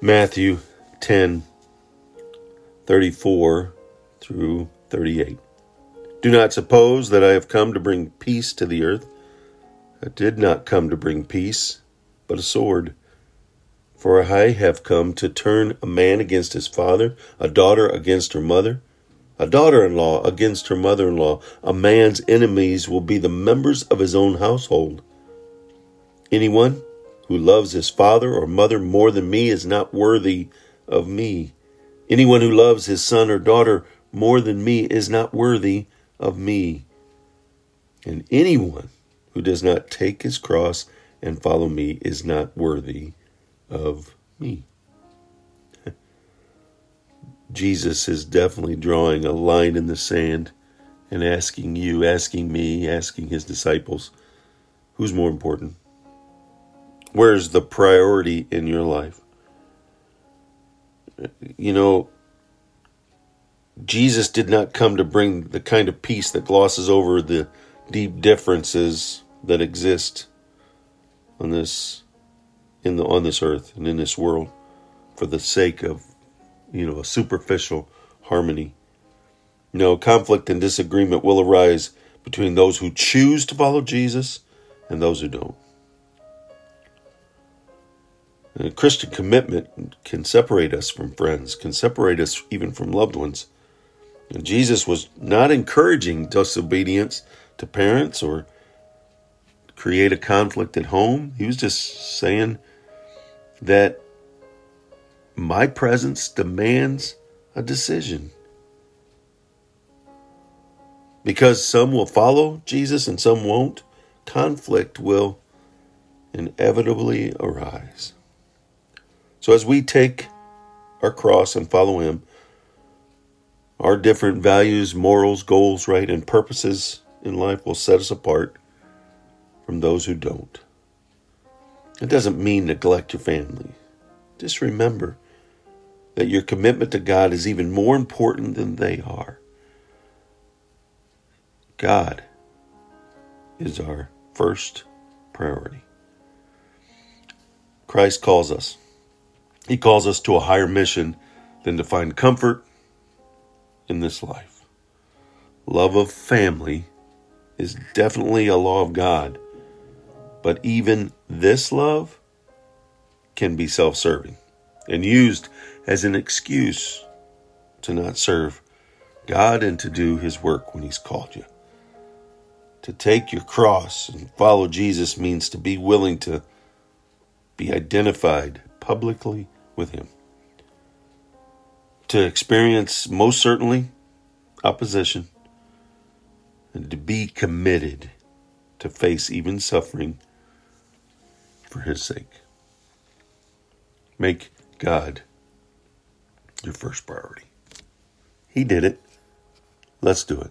Matthew 10 34 through 38. Do not suppose that I have come to bring peace to the earth. I did not come to bring peace, but a sword. For I have come to turn a man against his father, a daughter against her mother, a daughter in law against her mother in law. A man's enemies will be the members of his own household. Anyone who loves his father or mother more than me is not worthy of me. Anyone who loves his son or daughter more than me is not worthy of me. And anyone who does not take his cross and follow me is not worthy of me. Jesus is definitely drawing a line in the sand and asking you, asking me, asking his disciples, who's more important? Where's the priority in your life? You know, Jesus did not come to bring the kind of peace that glosses over the deep differences that exist on this in the on this earth and in this world for the sake of you know a superficial harmony. No conflict and disagreement will arise between those who choose to follow Jesus and those who don't. And Christian commitment can separate us from friends, can separate us even from loved ones. And Jesus was not encouraging disobedience to parents or create a conflict at home. He was just saying that my presence demands a decision. Because some will follow Jesus and some won't, conflict will inevitably arise. So as we take our cross and follow Him, our different values, morals, goals, right, and purposes in life will set us apart from those who don't. It doesn't mean neglect your family. Just remember that your commitment to God is even more important than they are. God is our first priority. Christ calls us he calls us to a higher mission than to find comfort in this life. Love of family is definitely a law of God, but even this love can be self serving and used as an excuse to not serve God and to do His work when He's called you. To take your cross and follow Jesus means to be willing to be identified publicly with Him. To experience, most certainly, opposition, and to be committed to face even suffering for His sake. Make God your first priority. He did it. Let's do it.